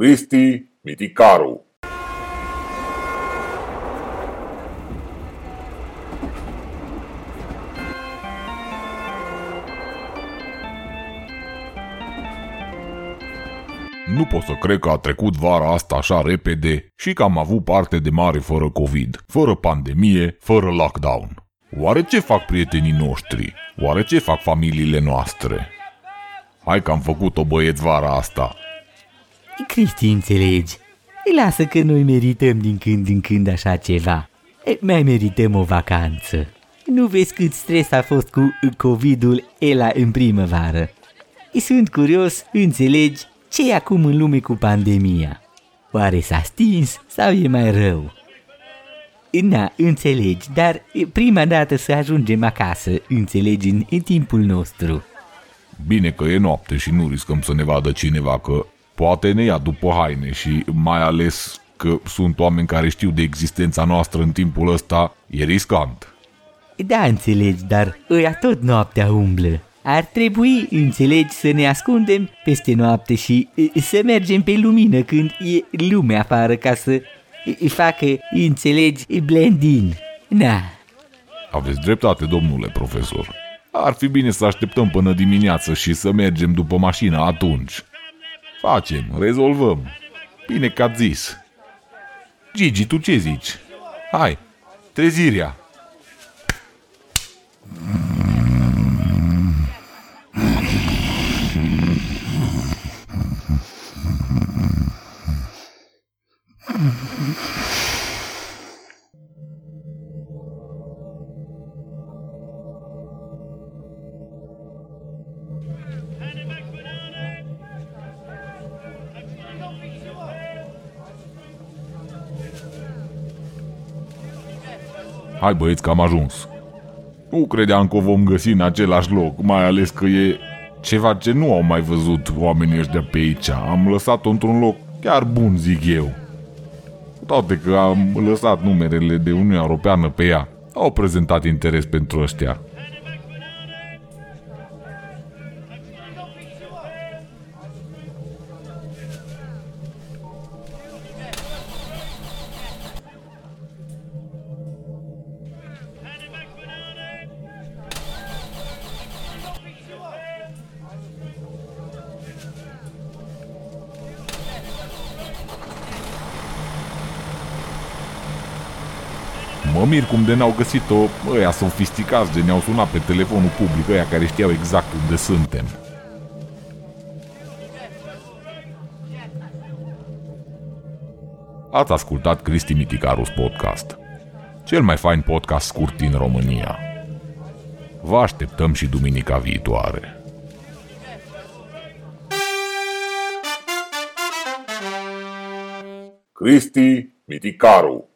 Cristi Miticaru Nu pot să cred că a trecut vara asta așa repede și că am avut parte de mare fără COVID, fără pandemie, fără lockdown. Oare ce fac prietenii noștri? Oare ce fac familiile noastre? Hai că am făcut-o băieți vara asta. Cristi, înțelegi? Lasă că noi merităm din când în când așa ceva. E, mai merităm o vacanță. Nu vezi cât stres a fost cu COVID-ul ela în primăvară. Sunt curios, înțelegi, ce e acum în lume cu pandemia? Oare s-a stins sau e mai rău? Na, înțelegi, dar prima dată să ajungem acasă, înțelegi, în, în timpul nostru. Bine că e noapte și nu riscăm să ne vadă cineva că poate ne ia după haine și mai ales că sunt oameni care știu de existența noastră în timpul ăsta, e riscant. Da, înțelegi, dar ăia tot noaptea umblă. Ar trebui, înțelegi, să ne ascundem peste noapte și să mergem pe lumină când e lume afară ca să facă, înțelegi, blendin. Na. Aveți dreptate, domnule profesor. Ar fi bine să așteptăm până dimineață și să mergem după mașină atunci. Facem, rezolvăm. Bine că ați zis. Gigi, tu ce zici? Hai, trezirea! Hai băieți că am ajuns. Nu credeam că o vom găsi în același loc, mai ales că e ceva ce nu au mai văzut oamenii ăștia pe aici. Am lăsat-o într-un loc chiar bun, zic eu. Toate că am lăsat numerele de Uniunea Europeană pe ea, au prezentat interes pentru ăștia. Mă mir cum de n-au găsit-o ăia sofisticați de ne-au sunat pe telefonul public, ăia care știau exact unde suntem. Ați ascultat Cristi Miticarus Podcast, cel mai fain podcast scurt din România. Vă așteptăm și duminica viitoare. Cristi Miticaru